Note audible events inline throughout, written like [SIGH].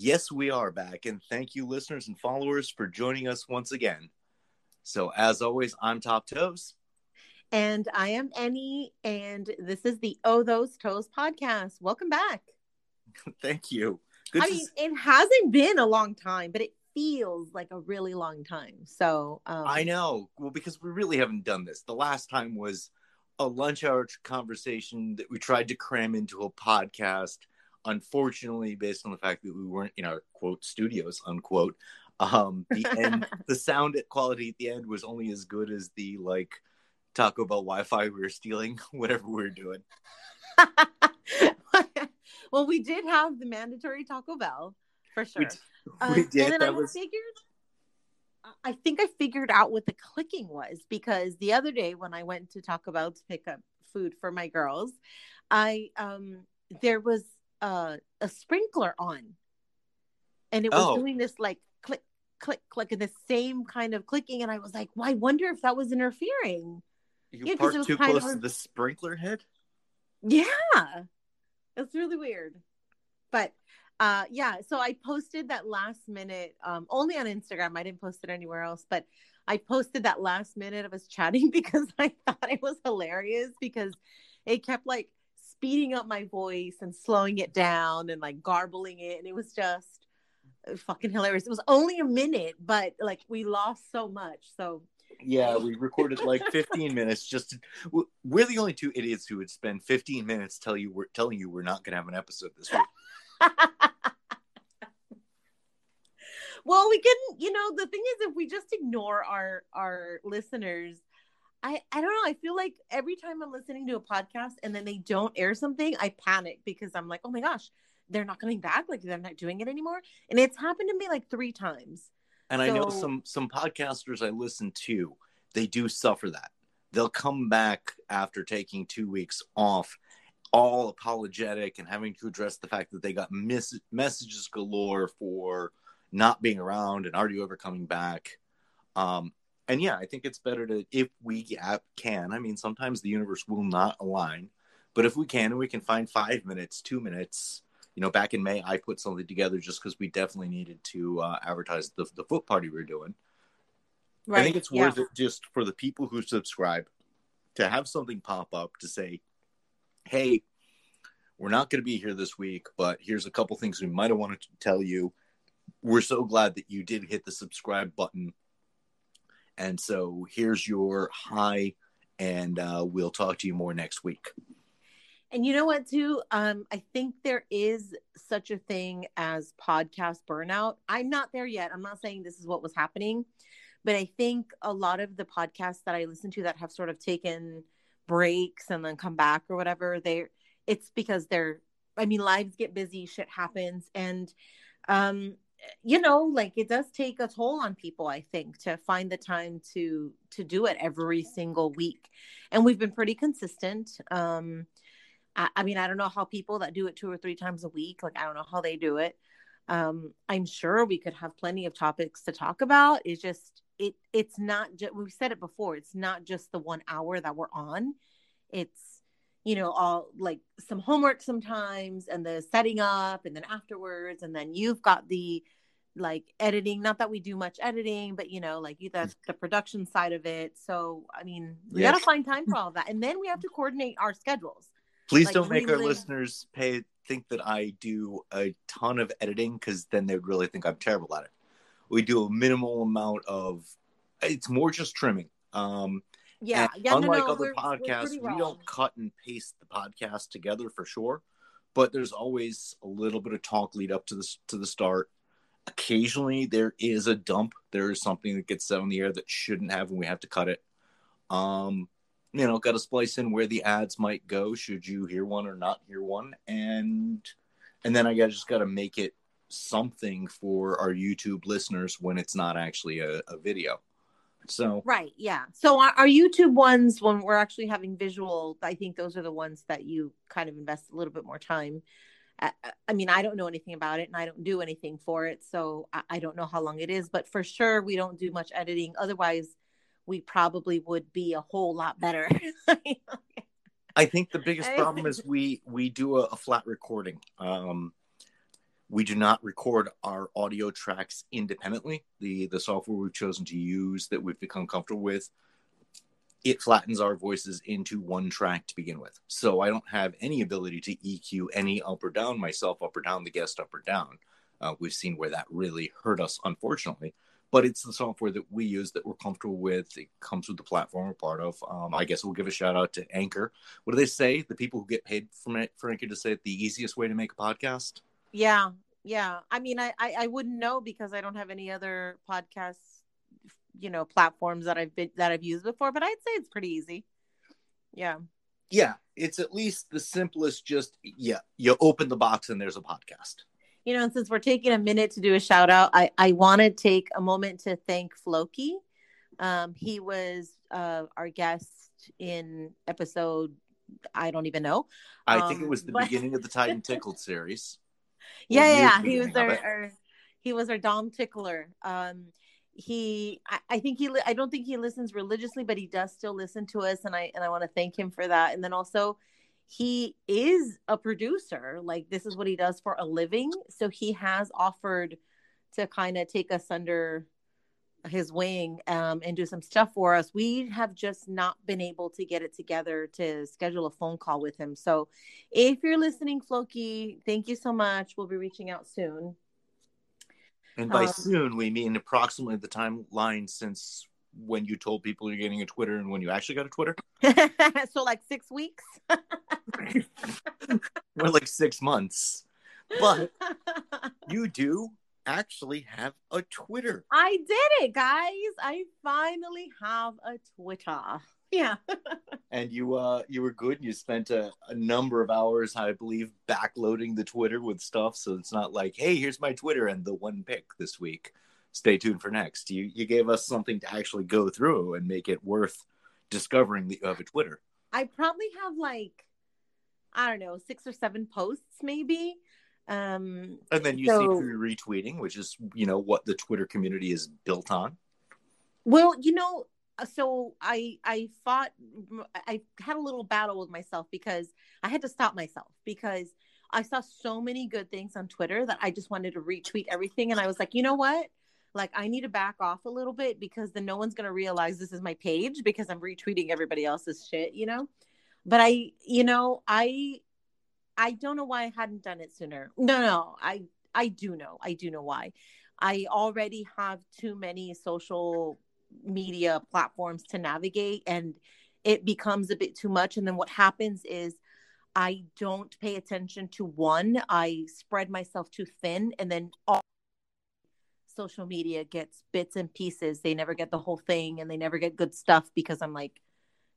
Yes, we are back, and thank you, listeners and followers, for joining us once again. So, as always, I'm Top Toes. And I am Annie, and this is the Oh Those Toes podcast. Welcome back. [LAUGHS] thank you. Good I to mean, s- it hasn't been a long time, but it feels like a really long time. So um, I know. Well, because we really haven't done this. The last time was a lunch hour conversation that we tried to cram into a podcast. Unfortunately, based on the fact that we weren't in our quote studios, unquote, um, the end, [LAUGHS] the sound quality at the end was only as good as the like Taco Bell Wi-Fi we were stealing, [LAUGHS] whatever we were doing. [LAUGHS] well, we did have the mandatory Taco Bell for sure. We, d- we did. And then That I was figured, I think I figured out what the clicking was because the other day when I went to Taco Bell to pick up food for my girls, I um there was a, a sprinkler on, and it was Oh. doing this like click click click and the same kind of clicking, and I was like, well, I wonder if that was interfering. you yeah, parked too close of- to the sprinkler head. Yeah. It's really weird. But uh yeah, so I posted that last minute um only on Instagram. I didn't post it anywhere else, but I posted that last minute of us chatting [LAUGHS] because I thought it was hilarious because it kept like speeding up my voice and slowing it down and like garbling it and it was just uh, fucking hilarious. It was only a minute, but like we lost so much. So Yeah, we recorded like 15 minutes. Just to, we're the only two idiots who would spend 15 minutes tell you we're telling you we're not going to have an episode this week. Well we can you know the thing is if we just ignore our our listeners i i don't know i feel like every time i'm listening to a podcast and then they don't air something i panic because i'm like oh my gosh they're not coming back like they're not doing it anymore and it's happened to me like three times And I know some some podcasters I listen to, they do suffer that. They'll come back after taking two weeks off, all apologetic and having to address the fact that they got miss- messages galore for not being around and are you ever coming back? Um, and yeah, I think it's better to if we can. I mean, sometimes the universe will not align, but if we can, and we can find five minutes, two minutes. You know, back in May, I put something together just because we definitely needed to uh, advertise the the foot party we are doing. I think it's worth it just for the people who subscribe to have something pop up to say, "Hey, we're not going to be here this week, but here's a couple things we might have wanted to tell you. We're so glad that you did hit the subscribe button, and so here's your hi, and uh, we'll talk to you more next week." And you know what, too? Um, I think there is such a thing as podcast burnout. I'm not there yet. I'm not saying this is what was happening, but I think a lot of the podcasts that I listen to that have sort of taken breaks and then come back or whatever, they it's because they're I mean, lives get busy, shit happens, and um, you know, like it does take a toll on people, I think, to find the time to to do it every single week. And we've been pretty consistent. Um I, I mean, I don't know how people that do it two or three times a week, like I don't know how they do it. Um, I'm sure we could have plenty of topics to talk about. It's just it it's not just we've said it before, it's not just the one hour that we're on. It's you know, all like some homework sometimes and the setting up and then afterwards, and then you've got the like editing. Not that we do much editing, but you know, like you that's the production side of it. So I mean, we Yes. gotta find time for all that. And then we have to coordinate our schedules. Please Like, don't make our listeners pay think that I do a ton of editing because then they'd really think I'm terrible at it. We do a minimal amount of. It's more just trimming. Um, Yeah, yeah. no, unlike no, other we're- we're podcasts, we raw. don't cut and paste the podcast together for sure. But there's always a little bit of talk lead up to the to the start. Occasionally, there is a dump. There is something that gets said on the air that shouldn't have, and we have to cut it. Um, you know, got to splice in where the ads might go. Should you hear one or not hear one, and and then I just got to make it something for our YouTube listeners when it's not actually a, a video. So Right. Yeah. So our, our YouTube ones, when we're actually having visual, I think those are the ones that you kind of invest a little bit more time. I, I mean, I don't know anything about it and I don't do anything for it. So I don't know how long it is, but for sure, we don't do much editing. Otherwise, we probably would be a whole lot better. [LAUGHS] I think the biggest problem is [LAUGHS] we we do a, a flat recording. Um, we do not record our audio tracks independently. The the software we've chosen to use that we've become comfortable with, it flattens our voices into one track to begin with. So I don't have any ability to EQ any up or down myself, up or down the guest, up or down. Uh, we've seen where that really hurt us, unfortunately. But it's the software that we use that we're comfortable with. It comes with the platform we're part of. Um, I guess we'll give a shout out to Anchor. What do they say? The people who get paid from it for Anchor to say it, the easiest way to make a podcast. Yeah, yeah. I mean, I, I I wouldn't know because I don't have any other podcasts, you know, platforms that I've been that I've used before. But I'd say it's pretty easy. Yeah. Yeah, it's at least the simplest. Just yeah, you open the box and there's a podcast. You know, since we're taking a minute to do a shout out, I I want to take a moment to thank Floki. Um, he was uh our guest in episode. I don't even know. I think it Um, was the but- beginning of the Titan [LAUGHS] Tickled series. yeah, yeah, yeah. He was our, our he was our Dom tickler. Um, he, I, I think he, I don't think he listens religiously, but he does still listen to us, and I and I want to thank him for that. And then also, he is a producer. Like this is what he does for a living. So he has offered to kind of take us under his wing um, and do some stuff for us. We have just not been able to get it together to schedule a phone call with him. So if you're listening, Floki, thank you so much. We'll be reaching out soon. And by Um, soon, we mean approximately the timeline since when you told people you're getting a Twitter and when you actually got a Twitter. [LAUGHS] so like six weeks. [LAUGHS] We're like six months. But you do actually have a Twitter. I did it, guys. I finally have a Twitter. Yeah. [LAUGHS] And you uh you were good. You spent a, a number of hours, I believe, backloading the Twitter with stuff. So it's not like, hey, here's my Twitter and the one pick this week. Stay tuned for next. You you gave us something to actually go through and make it worth discovering that you have a Twitter. I probably have like, I don't know, six or seven posts maybe. Um, And then you So- see through retweeting, which is you know what the Twitter community is built on. Well, you know, so I I fought I had a little battle with myself because I had to stop myself because I saw so many good things on Twitter that I just wanted to retweet everything and I was like, "You know what? Like I need to back off a little bit because then no one's going to realize this is my page because I'm retweeting everybody else's shit, you know?" But I, you know, I I don't know why I hadn't done it sooner. No, no, I I do know. I do know why. I already have too many social media platforms to navigate and it becomes a bit too much and then what happens is I don't pay attention to one. I spread myself too thin and then all social media gets bits and pieces. They never get the whole thing and they never get good stuff because I'm like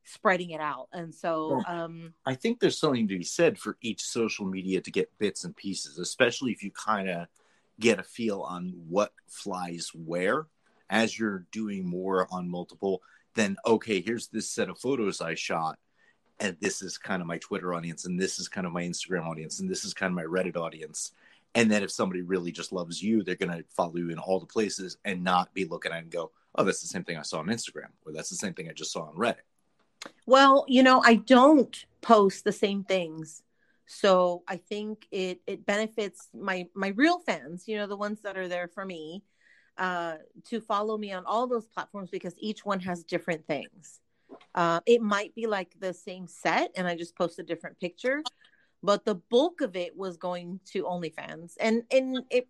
spreading it out. And so um I think there's something to be said for each social media to get bits and pieces, especially if you kind of get a feel on what flies where as you're doing more on multiple. Then, okay, here's this set of photos I shot, and this is kind of my Twitter audience, and this is kind of my Instagram audience, and this is kind of my Reddit audience. And then, if somebody really just loves you, they're going to follow you in all the places and not be looking at it and go, oh, that's the same thing I saw on Instagram, or that's the same thing I just saw on Reddit. Well, you know, I don't post the same things. So I think it it benefits my my real fans, you know, the ones that are there for me, uh, to follow me on all those platforms because each one has different things. Uh, it might be like the same set, and I just post a different picture, but the bulk of it was going to OnlyFans, and and it,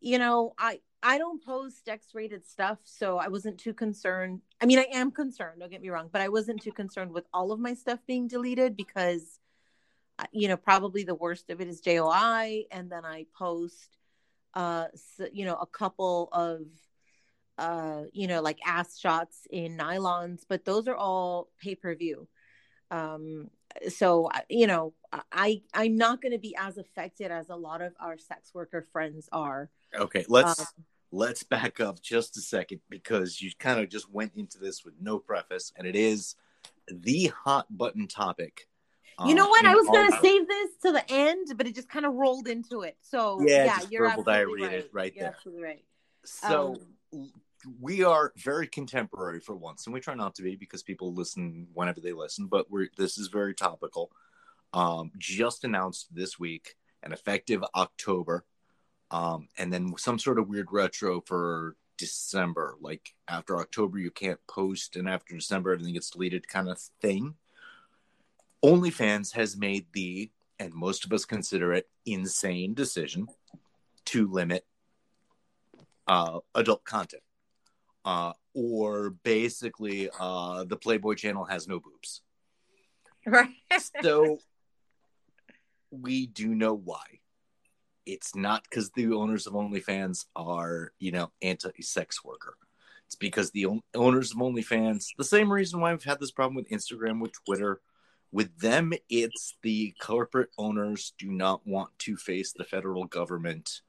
you know, I I don't post X-rated stuff, so I wasn't too concerned. I mean, I am concerned. Don't get me wrong, but I wasn't too concerned with all of my stuff being deleted because, you know, probably the worst of it is JOI, and then I post, uh, s you know, a couple of, uh, you know, like ass shots in nylons, but those are all pay per view. Um, so you know, I I'm not going to be as affected as a lot of our sex worker friends are. Okay, let's Um, let's back up just a second because you kind of just went into this with no preface, and it is the hot button topic. You know uh, what? I was gonna save this to the end, but it just kind of rolled into it. So Yeah, yeah, you're verbal absolutely diarrhea right. right You're there. absolutely right. So, Um, we are very contemporary for once, and we try not to be because people listen whenever they listen. But we're this is very topical. Um, just announced this week, an effective October, um, and then some sort of weird retro for December. Like after October, you can't post, and after December, everything gets deleted, kind of thing. OnlyFans has made the, and most of us consider it, insane decision to limit uh, adult content. Uh, or basically, uh, the Playboy channel has no boobs. Right. So we do know why. It's not because the owners of OnlyFans are, you know, anti-sex worker. It's because the owners of OnlyFans, the same reason why we've had this problem with Instagram, with Twitter, with them, it's the corporate owners do not want to face the federal government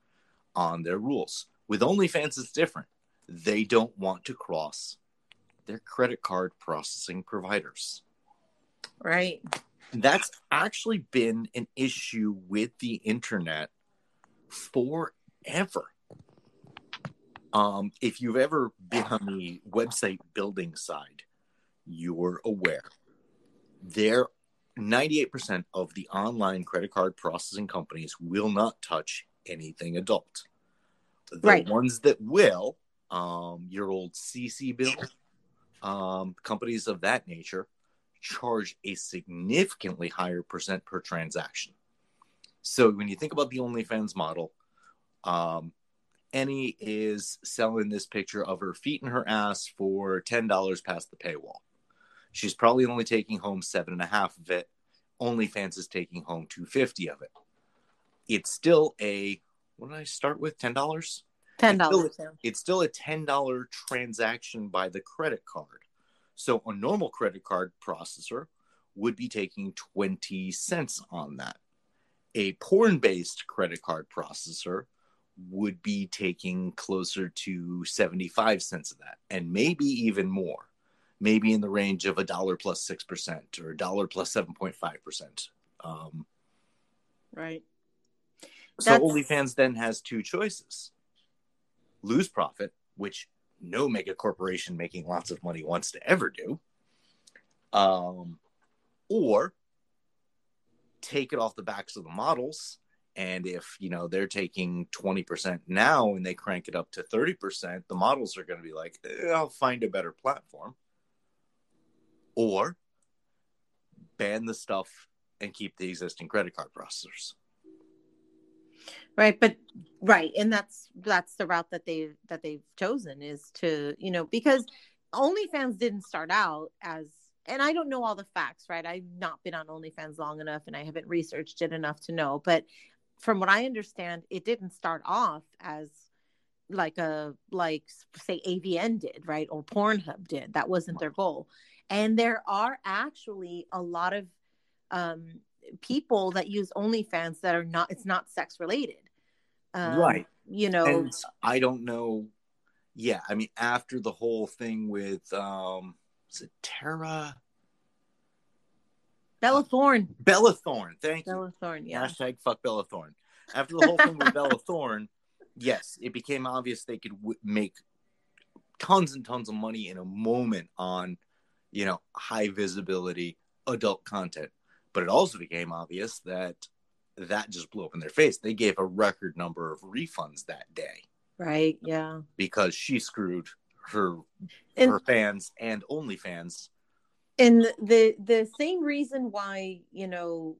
on their rules. With OnlyFans, it's different. They don't want to cross their credit card processing providers. right. That's actually been an issue with the internet forever. Um, if you've ever been on the website building side, you're aware there 98% of the online credit card processing companies will not touch anything adult. The Right. ones that will, um, your old CCBill, um, companies of that nature, charge a significantly higher percent per transaction. So when you think about the OnlyFans model, um, Annie is selling this picture of her feet and her ass for ten dollars past the paywall. She's probably only taking home seven and a half of it. OnlyFans is taking home two fifty of it. It's still a what did I start with? Ten dollars? Ten dollars. it's still a $10 transaction by the credit card. So a normal credit card processor would be taking 20 cents on that. A porn based credit card processor would be taking closer to 75 cents of that, and maybe even more. Maybe in the range of a dollar plus 6% or a dollar plus 7.5%. Um, Right. so That's- OnlyFans then has two choices lose profit, which no mega corporation making lots of money wants to ever do, um, or take it off the backs of the models. And if you know they're taking twenty percent now and they crank it up to thirty percent, the models are going to be like, "Eh, "I'll find a better platform," or ban the stuff and keep the existing credit card processors. Right but right and that's that's the route that they that they've chosen is to you know because onlyfans didn't start out as and i don't know all the facts right? I've not been on onlyfans long enough and i haven't researched it enough to know but from what i understand it didn't start off as like a like say avn did right or pornhub did. That wasn't their goal. And there are actually a lot of um people that use OnlyFans that are not it's not sex related. Um, Right. You know, and I don't know. Yeah, I mean, after the whole thing with um, is it Tara Bella Thorne. Bella Thorne? Thank you. Bella Thorne, yeah. Hashtag fuck Bella Thorne. After the whole thing with Bella [LAUGHS] Thorne, yes, it became obvious they could w- make tons and tons of money in a moment on, you know, high visibility adult content. But it also became obvious that that just blew up in their face. They gave a record number of refunds that day Right, yeah. because she screwed her And her fans and only fans. and the the same reason why, you know,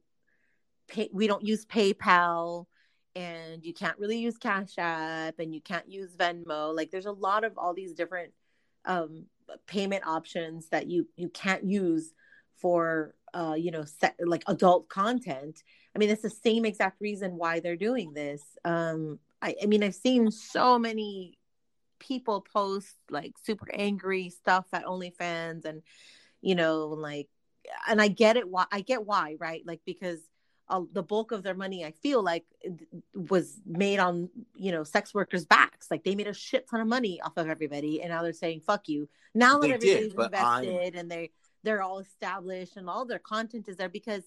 pay, we don't use PayPal and you can't really use Cash App and you can't use Venmo. Like there's a lot of all these different um payment options that you you can't use for uh you know set, like adult content i mean it's the same exact reason why they're doing this. Um i i mean i've seen so many people post like super angry stuff at onlyfans and you know like and i get it why i get why right? Like because uh, the bulk of their money i feel like was made on you know sex workers backs. Like they made a shit ton of money off of everybody and now they're saying fuck you. Now that They everybody's did, but I'm- invested and they they're all established and all their content is there because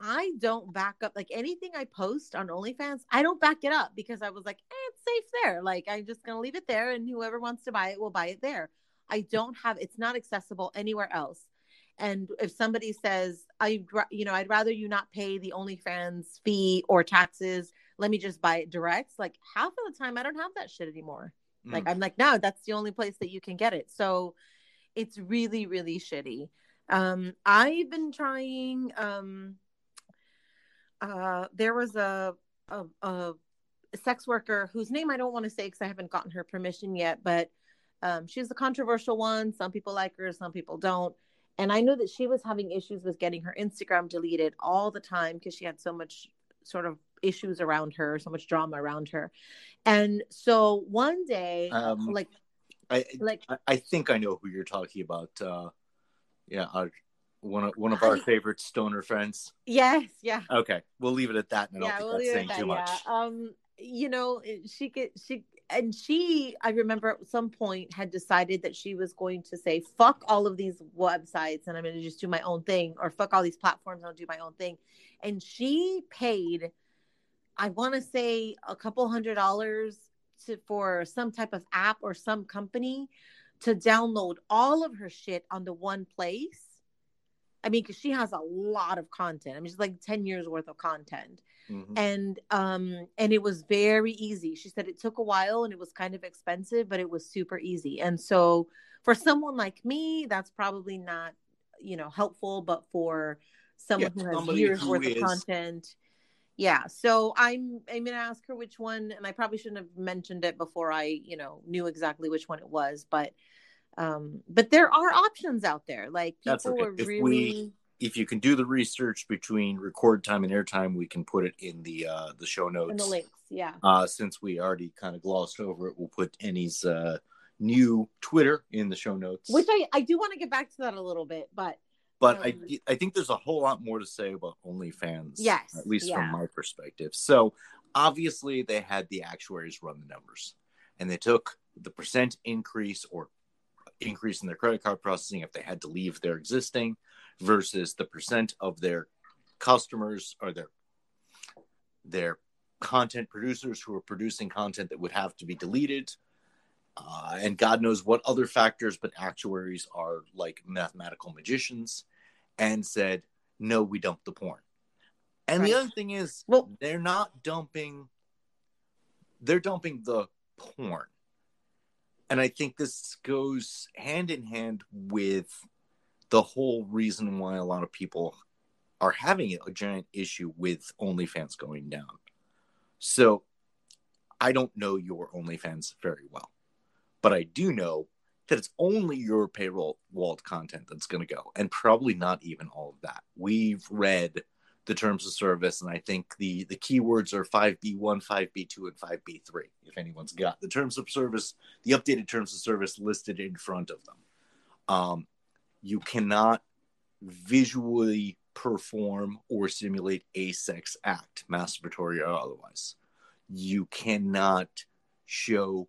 I don't back up like anything I post on OnlyFans. I don't back it up because I was like, eh, it's safe there. Like I'm just gonna leave it there, and whoever wants to buy it will buy it there. I don't have it's not accessible anywhere else. And if somebody says, I, you know, I'd rather you not pay the OnlyFans fee or taxes, let me just buy it direct. Like half of the time, I don't have that shit anymore. Mm. Like I'm like, no, that's the only place that you can get it. So it's really, really shitty. Um, I've been trying. Um, uh, there was a, a a sex worker whose name I don't want to say because I haven't gotten her permission yet, but um, she's a controversial one. Some people like her, some people don't. And I know that she was having issues with getting her Instagram deleted all the time because she had so much sort of issues around her, so much drama around her. And so one day, Um, like, I, like I I think I know who you're talking about. Uh, yeah, our, one of one of our favorite stoner friends. yes, yeah, Okay, we'll leave it at that. And I don't we'll think that's saying that. too much. Yeah. Um, you know, she could she and she I remember at some point had decided that she was going to say fuck all of these websites and I'm going to just do my own thing or fuck all these platforms and I'll do my own thing. And she paid I want to say a couple hundred dollars to for some type of app or some company to download all of her shit onto one place. I mean, because she has a lot of content. I mean, she's like 10 years worth of content Mhm. and um and it was very easy she said it took a while and it was kind of expensive but it was super easy and so for someone like me that's probably not you know helpful but for someone Yeah, who has years who worth is- of content yeah so i'm i'm gonna ask her which one and i probably shouldn't have mentioned it before i you know knew exactly which one it was but um but there are options out there like That's people okay. are If we- really If you can do the research between record time and airtime, we can put it in the uh, the show in notes. the links yeah Uh, since we already kind of glossed over it, we'll put Annie's uh, new Twitter in the show notes. which i i do want to get back to that a little bit but but um, I I think there's a whole lot more to say about OnlyFans. Yes, at least yeah. from my perspective. So obviously they had the actuaries run the numbers, and they took the percent increase or increase in their credit card processing if they had to leave their existing versus the percent of their customers or their their content producers who are producing content that would have to be deleted uh, and god knows what other factors but actuaries are like mathematical magicians and said no we dump the porn. And the other thing is Well- they're not dumping they're dumping the porn. And i think this goes hand in hand with the whole reason why a lot of people are having a giant issue with OnlyFans going down. So I don't know your OnlyFans very well, but I do know that it's only your payroll walled content that's going to go, and probably not even all of that. We've read the terms of service, and I think the the keywords are 5B1, 5B2, and 5B3. If anyone's got the terms of service, the updated terms of service listed in front of them. Um, you cannot visually perform or simulate a sex act, masturbatory or otherwise. You cannot show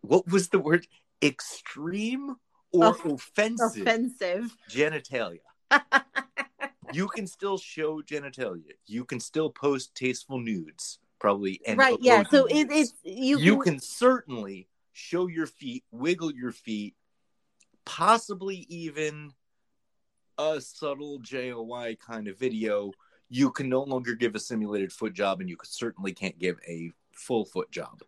what was the word extreme or Off- offensive offensive genitalia. [LAUGHS] you can still show genitalia. You can still post tasteful nudes, probably. And right yeah so it, it's you, you can certainly show your feet, wiggle your feet, possibly even a subtle JOI kind of video. You can no longer give a simulated foot job, and you certainly can't give a full foot job.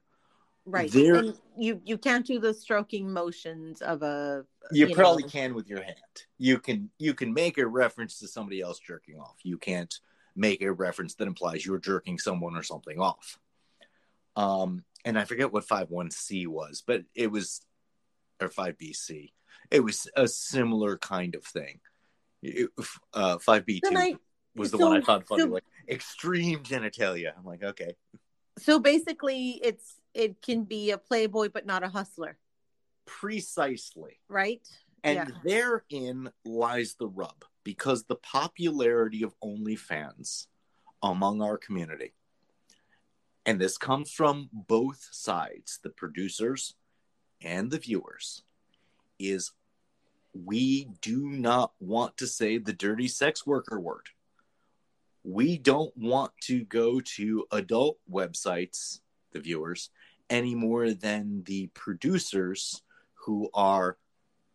Right there- and you you can't do the stroking motions of a You, You probably know. can with your hand. You can you can make a reference to somebody else jerking off. You can't make a reference that implies you're jerking someone or something off. Um, and I forget what five one C was, but it was or five BC. It was a similar kind of thing. It- uh, 5b2 I- was the so- one I found funny, so- like extreme genitalia. I'm like, okay, so basically it's it can be a playboy but not a hustler precisely. right And Yeah. therein lies the rub because the popularity of OnlyFans among our community, and this comes from both sides, the producers and the viewers, is we do not want to say the dirty sex worker word. we don't want to go to adult websites, the viewers, any more than the producers who are,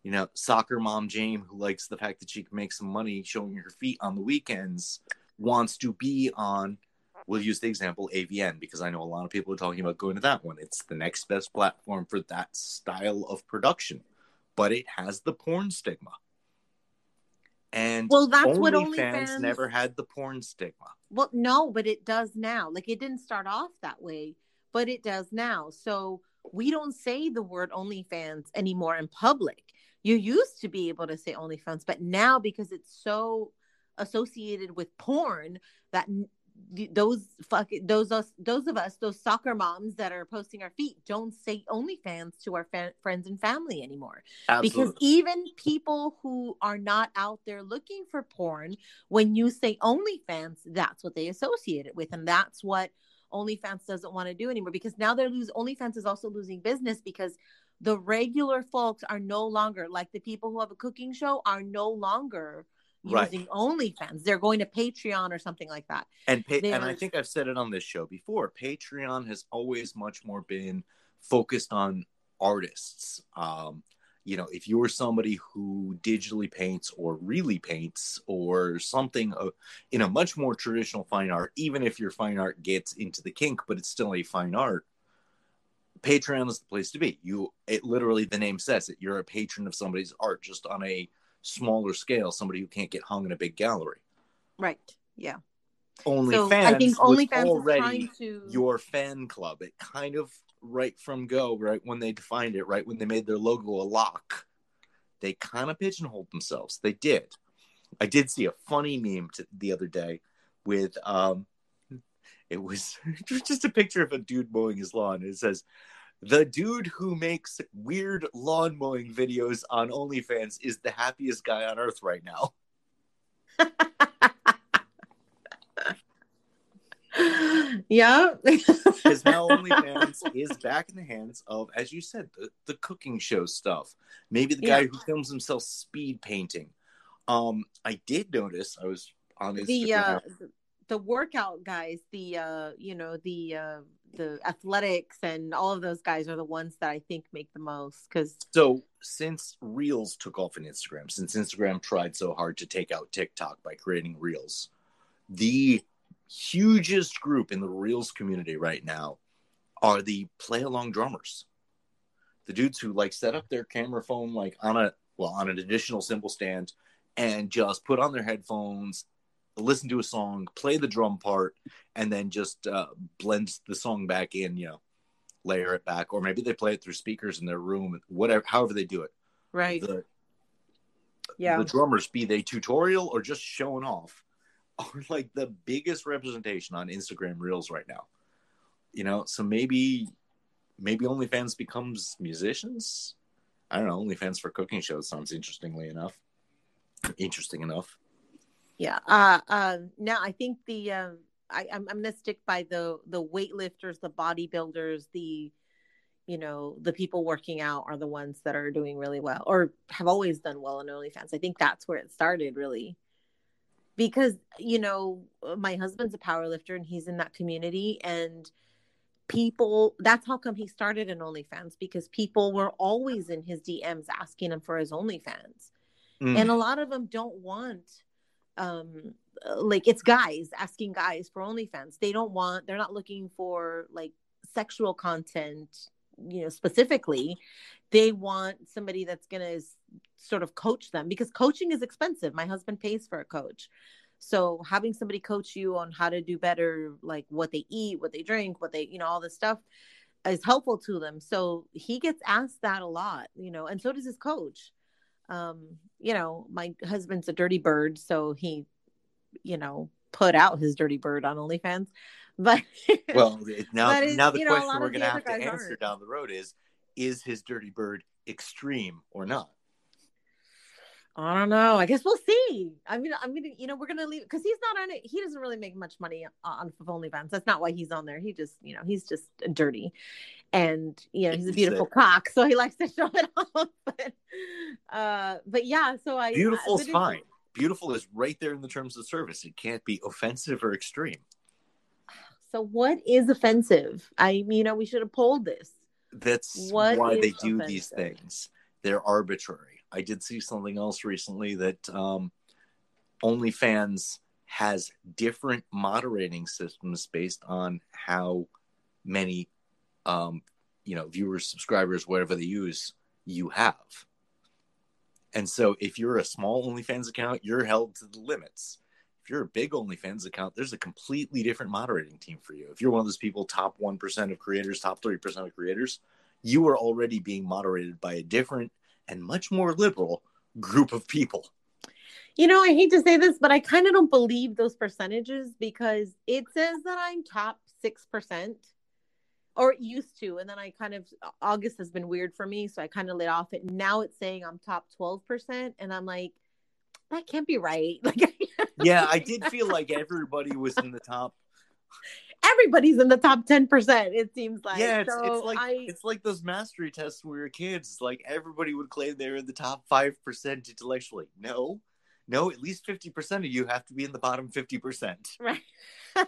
you know, soccer mom Jane, who likes the fact that she can make some money showing her feet on the weekends, wants to be on. We'll use the example AVN because I know a lot of people are talking about going to that one. It's the next best platform for that style of production, but it has the porn stigma. And Well, that's what OnlyFans OnlyFans- never had the porn stigma. Well, no, but it does now. Like it didn't start off that way, but it does now. So we don't say the word OnlyFans anymore in public. You used to be able to say OnlyFans, but now because it's so associated with porn that those fuck those us those of us those soccer moms that are posting our feet don't say OnlyFans to our fa- friends and family anymore Absolutely. because even people who are not out there looking for porn, when you say OnlyFans, that's what they associate it with, and that's what OnlyFans doesn't want to do anymore. Because now they're losing. OnlyFans is also losing business because the regular folks are no longer like the people who have a cooking show are no longer Right. using OnlyFans. They're going to Patreon or something like that. and pa- and I think I've said it on this show before. Patreon has always much more been focused on artists. Um, you know, if you're somebody who digitally paints or really paints or something uh, in a much more traditional fine art, even if your fine art gets into the kink, but it's still a fine art. Patreon is the place to be. You, it literally, the name says it. You're a patron of somebody's art, just on a smaller scale. Somebody who can't get hung in a big gallery. Right. Yeah. OnlyFans so I think OnlyFans is already trying to your fan club. It kind of right from go, right when they defined it, right when they made their logo a lock, they kind of pigeonholed themselves. They did. I did see a funny meme t- the other day with um, it was [LAUGHS] just a picture of a dude mowing his lawn. It says, "The dude who makes weird lawn mowing videos on OnlyFans is the happiest guy on earth right now." [LAUGHS] yeah. because now [LAUGHS] OnlyFans is back in the hands of, as you said, the, the cooking show stuff. Maybe the guy Yeah. who films himself speed painting. Um, I did notice I was on Instagram. the uh the- the workout guys the uh you know the uh the athletics and all of those guys are the ones that i think make the most because so since Reels took off in Instagram, since Instagram tried so hard to take out TikTok by creating Reels, the hugest group in the Reels community right now are the play along drummers. The dudes who like set up their camera phone like on a well on an additional cymbal stand and just put on their headphones, listen to a song, play the drum part, and then just uh, blend the song back in, you know, layer it back, or maybe they play it through speakers in their room, whatever, however they do it. right The, yeah the drummers, be they tutorial or just showing off, are like the biggest representation on Instagram Reels right now. You know, so maybe maybe OnlyFans becomes musicians. I don't know. OnlyFans for cooking shows sounds interestingly enough. Interesting enough. yeah uh uh now i think the uh I, I'm, I'm gonna stick by the the weightlifters the bodybuilders the you know the people working out are the ones that are doing really well or have always done well in OnlyFans. I think that's where it started really. Because you know my husband's a power lifter and he's in that community and people that's how come he started in OnlyFans because people were always in his DMs asking him for his OnlyFans. Mm. And a lot of them don't want um like it's guys asking guys for OnlyFans. They don't want they're not looking for like sexual content, you know, specifically. They want somebody that's going to sort of coach them because coaching is expensive. My husband pays for a coach. So having somebody coach you on how to do better like what they eat, what they drink, what they, you know, all this stuff is helpful to them. So he gets asked that a lot, you know, and so does his coach. Um, you know, my husband's a dirty bird, so he, you know, put out his dirty bird on OnlyFans. [LAUGHS] But Well, now now the you know, question we're going to have to answer aren't. down the road is: Is his dirty bird extreme or not? I don't know. I guess we'll see. I mean, I'm gonna, you know, we're gonna leave because he's not on it. He doesn't really make much money on OnlyFans. That's not why he's on there. He just, you know, he's just dirty, and you know, he's a beautiful cock, so he likes to [LAUGHS] show it off. [LAUGHS] But, uh, but yeah, so I beautiful is fine. beautiful is right there in the terms of service. It can't be offensive or extreme. So what is offensive? I mean, you know, we should have polled this. That's What why they do these things. They're arbitrary. I did see something else recently that um, OnlyFans has different moderating systems based on how many, um, you know, viewers, subscribers, whatever they use, you have. And so, if you're a small OnlyFans account, you're held to the limits. If you're a big OnlyFans account, there's a completely different moderating team for you. If you're one of those people, top 1% of creators, top 30% of creators, you are already being moderated by a different and much more liberal group of people. You know, I hate to say this, but I kind of don't believe those percentages because it says that I'm top 6% or it used to. And then I kind of, August has been weird for me. So I kind of lit off it. Now it's saying I'm top 12%. And I'm like, that can't be right. [LAUGHS] Like, Yeah, I did feel like everybody was in the top. everybody's in the top 10%, it seems like. yeah, it's, so it's like I, it's like those mastery tests when we were kids. Like everybody would claim they're in the top five percent intellectually. No, no, at least fifty percent of you have to be in the bottom fifty percent. right. [LAUGHS]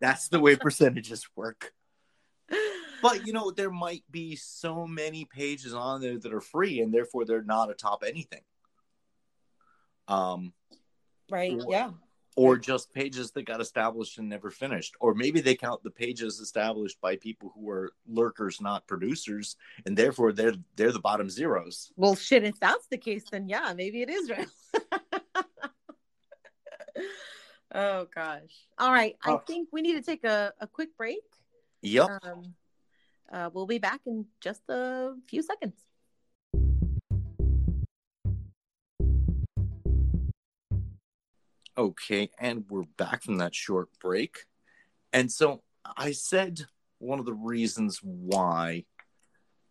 That's the way percentages work. [LAUGHS] But you know, there might be so many pages on there that are free, and therefore they're not a top anything. Um, right. Yeah. or just pages that got established and never finished, or maybe they count the pages established by people who are lurkers, not producers, and therefore they're they're the bottom zeros. Well, shit, if that's the case, then yeah, maybe it is real. [LAUGHS] oh, gosh. All right. I Oh. think we need to take a, a quick break. Yep. Um, uh, we'll be back in just a few seconds. Okay, and we're back from that short break. And so I said one of the reasons why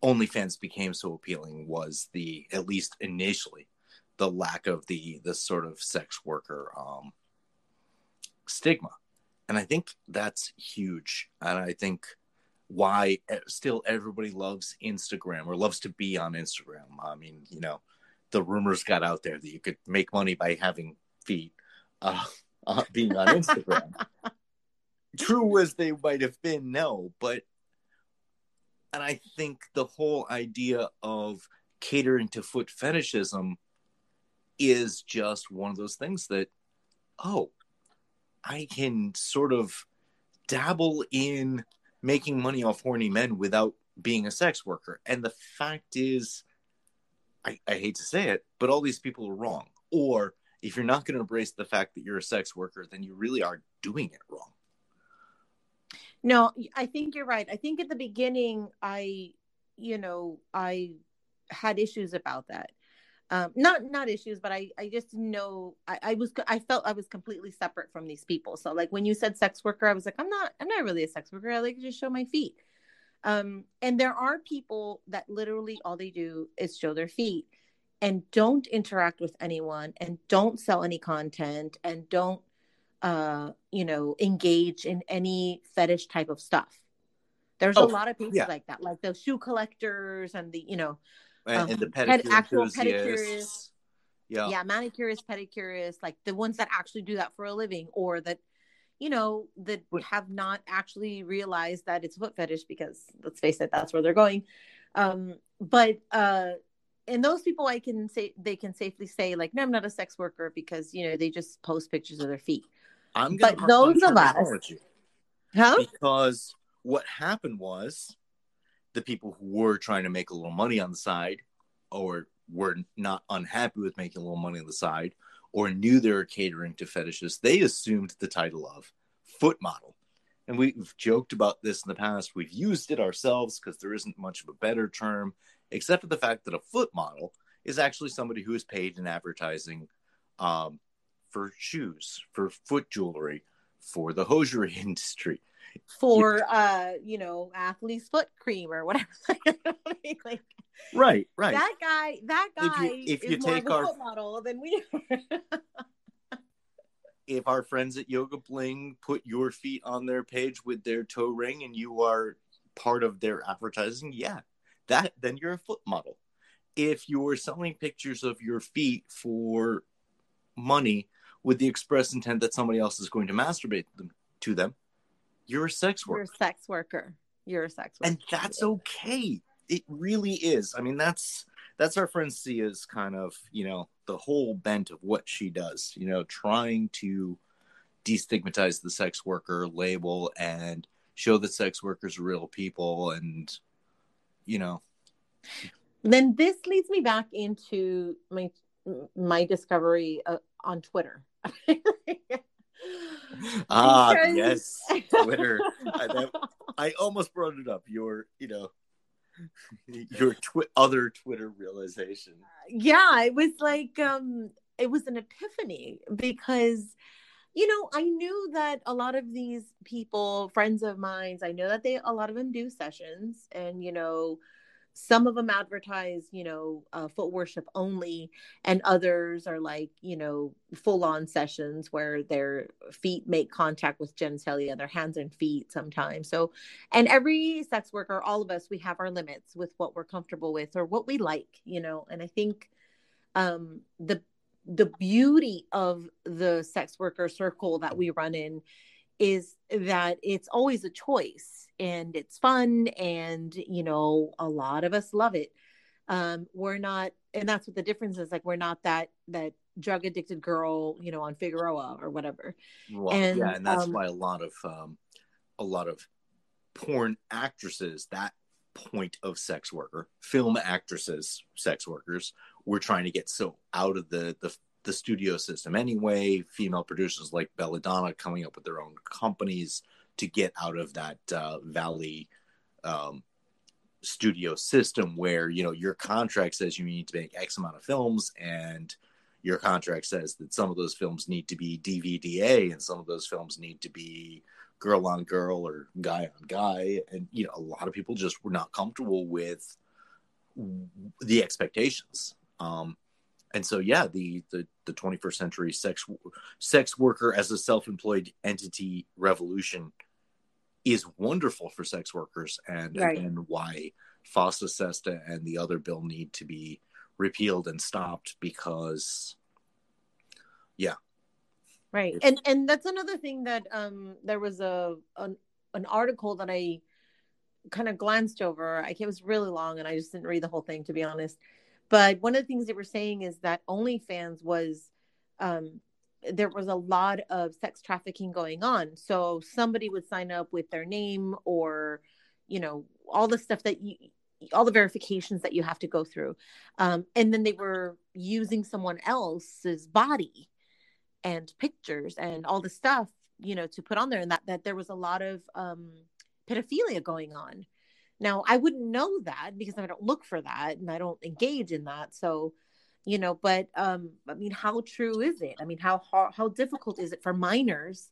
OnlyFans became so appealing was the, at least initially, the lack of the the sort of sex worker um, stigma, and I think that's huge. And I think why still everybody loves Instagram or loves to be on Instagram. I mean, you know, the rumors got out there that you could make money by having feet uh, uh, being on Instagram. [LAUGHS] True as they might have been, no, but and I think the whole idea of catering to foot fetishism is just one of those things that oh, I can sort of dabble in making money off horny men without being a sex worker. And the fact is, I, I hate to say it, but all these people are wrong. Or if you're not going to embrace the fact that you're a sex worker, then you really are doing it wrong. No, I think you're right. I think at the beginning, I, you know, I had issues about that. Um, not not issues, but I I just know. I, I was I felt I was completely separate from these people. So like when you said sex worker, I was like, I'm not I'm not really a sex worker. I like to just show my feet. Um, and there are people that literally all they do is show their feet and don't interact with anyone and don't sell any content and don't uh you know engage in any fetish type of stuff there's Oh, a lot of people yeah. like that like the shoe collectors and the you know And, Um, and the ped- pedicure actual enthusiasts. Yeah. yeah manicurists pedicurists like the ones that actually do that for a living or that you know that have not actually realized that it's foot fetish because let's face it that's where they're going um but uh and those people i can say they can safely say like no i'm not a sex worker because you know they just post pictures of their feet. I'm But those of us- huh? Because what happened was the people who were trying to make a little money on the side or were not unhappy with making a little money on the side or knew they were catering to fetishes they assumed the title of foot model. And we've joked about this in the past. We've used it ourselves because there isn't much of a better term except for the fact that a foot model is actually somebody who is paid in advertising um, for shoes for foot jewelry for the hosiery [LAUGHS] industry. For uh you know athlete's foot cream or whatever. [LAUGHS] Like Right, right. that guy that If you- guy if is you more take of a our- foot model than we are. [LAUGHS] If our friends at Yoga Bling put your feet on their page with their toe ring and you are part of their advertising, yeah, that then you're a foot model. If you're selling pictures of your feet for money with the express intent that somebody else is going to masturbate them to them, you're a sex You're worker. a sex worker. You're a sex worker. and that's okay it really is i mean that's that's our friend sia's kind of you know the whole bent of what she does you know trying to destigmatize the sex worker label and show that sex workers are real people and you know. Then this leads me back into my my discovery uh, on Twitter. [LAUGHS] ah Because- yes twitter. I, that, I almost brought it up your you know [LAUGHS] your twi- other twitter realization. Yeah, it was like um it was an epiphany because you know, I knew that a lot of these people, friends of mine, I know that they a lot of them do sessions and you know, some of them advertise, you know, uh, foot worship only, and others are like, you know, full on sessions where their feet make contact with genitalia, their hands and feet sometimes. So, and every sex worker, all of us, we have our limits with what we're comfortable with or what we like, you know, and I think um, the the beauty of the sex worker circle that we run in is that it's always a choice and it's fun and you know a lot of us love it. Um we're not and that's what the difference is like we're not that that drug addicted girl you know on figueroa or whatever. Well, And, yeah, and that's um, why a lot of um, a lot of porn actresses that point of sex worker, film actresses, sex workers, were trying to get so out of the the, the studio system anyway. Female producers like Belladonna coming up with their own companies to get out of that uh, Valley um, studio system where you know your contract says you need to make X amount of films and your contract says that some of those films need to be DVDA and some of those films need to be girl on girl or guy on guy. And, you know, a lot of people just were not comfortable with the expectations. Um, and so, yeah, the, the, the 21st century sex, sex worker as a self-employed entity revolution is wonderful for sex workers. And, Right. and why FOSTA SESTA and the other bill need to be repealed and stopped because yeah. Right. And and that's another thing that um there was a an, an article that i kind of glanced over. I, it was really long and i just didn't read the whole thing to be honest but one of the things they were saying is that onlyfans was um there was a lot of sex trafficking going on. So somebody would sign up with their name or you know all the stuff that you all the verifications that you have to go through. Um, and then they were using someone else's body and pictures and all the stuff you know to put on there and that that there was a lot of um pedophilia going on now i wouldn't know that because i don't look for that and i don't engage in that so you know but um i mean how true is it? I mean how how, how difficult is it for minors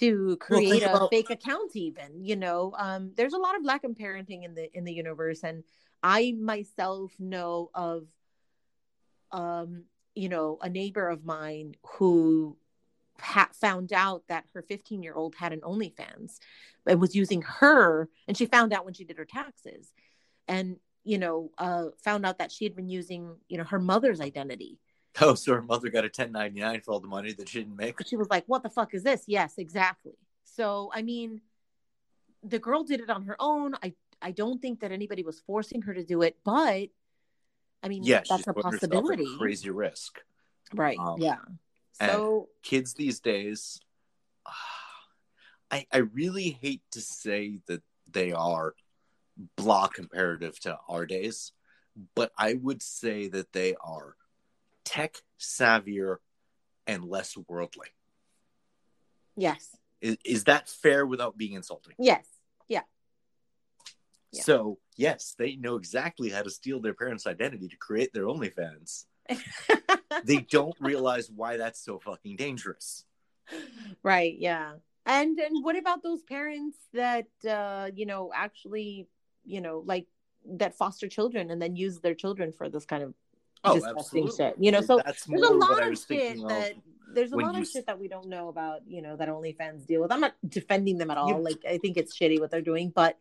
to Well, create a about- fake account even you know? Um there's a lot of lack of parenting in the in the universe and i myself know of um you know a neighbor of mine who ha- found out that her 15 year old had an OnlyFans and was using her, and she found out when she did her taxes, and you know, uh, found out that she had been using you know her mother's identity. Oh, so her mother got a 1099 for all the money that she didn't make. She was like, "What the fuck is this?" Yes, exactly. So I mean, the girl did it on her own. I I don't think that anybody was forcing her to do it, but I mean, Yeah, that's a putting herself at possibility, crazy risk. right? Um, yeah. And- So Kids these days, [SIGHS] I I really hate to say that they are blah comparative to our days, but I would say that they are tech savvier and less worldly. yes, Is, is that fair without being insulting? yes, yeah. Yeah. So yes, they know exactly how to steal their parents' identity to create their OnlyFans. [LAUGHS] they don't realize why that's so fucking dangerous. right yeah and and what about those parents that uh you know actually you know like that foster children and then use their children for this kind of disgusting shit you know so that's there's a lot of shit that there's a lot you of shit that we don't know about you know that OnlyFans deal with. I'm not defending them at all. Yeah. Like I think it's shitty what they're doing, but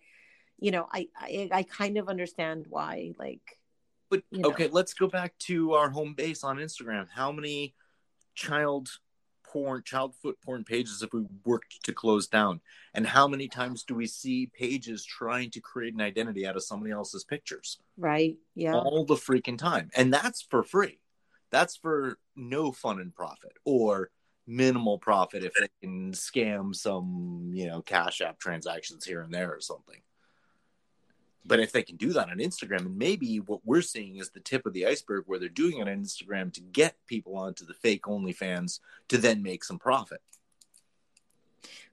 you know I I, I kind of understand why. Like But you know. okay, let's go back to our home base on Instagram. How many child porn, child foot porn pages have we worked to close down? And how many times do we see pages trying to create an identity out of somebody else's pictures? Right. Yeah. All the freaking time. And that's for free. That's for no fun and profit or minimal profit if they can scam some, you know, cash app transactions here and there or something. But if they can do that on Instagram, and maybe what we're seeing is the tip of the iceberg where they're doing it on Instagram to get people onto the fake OnlyFans to then make some profit.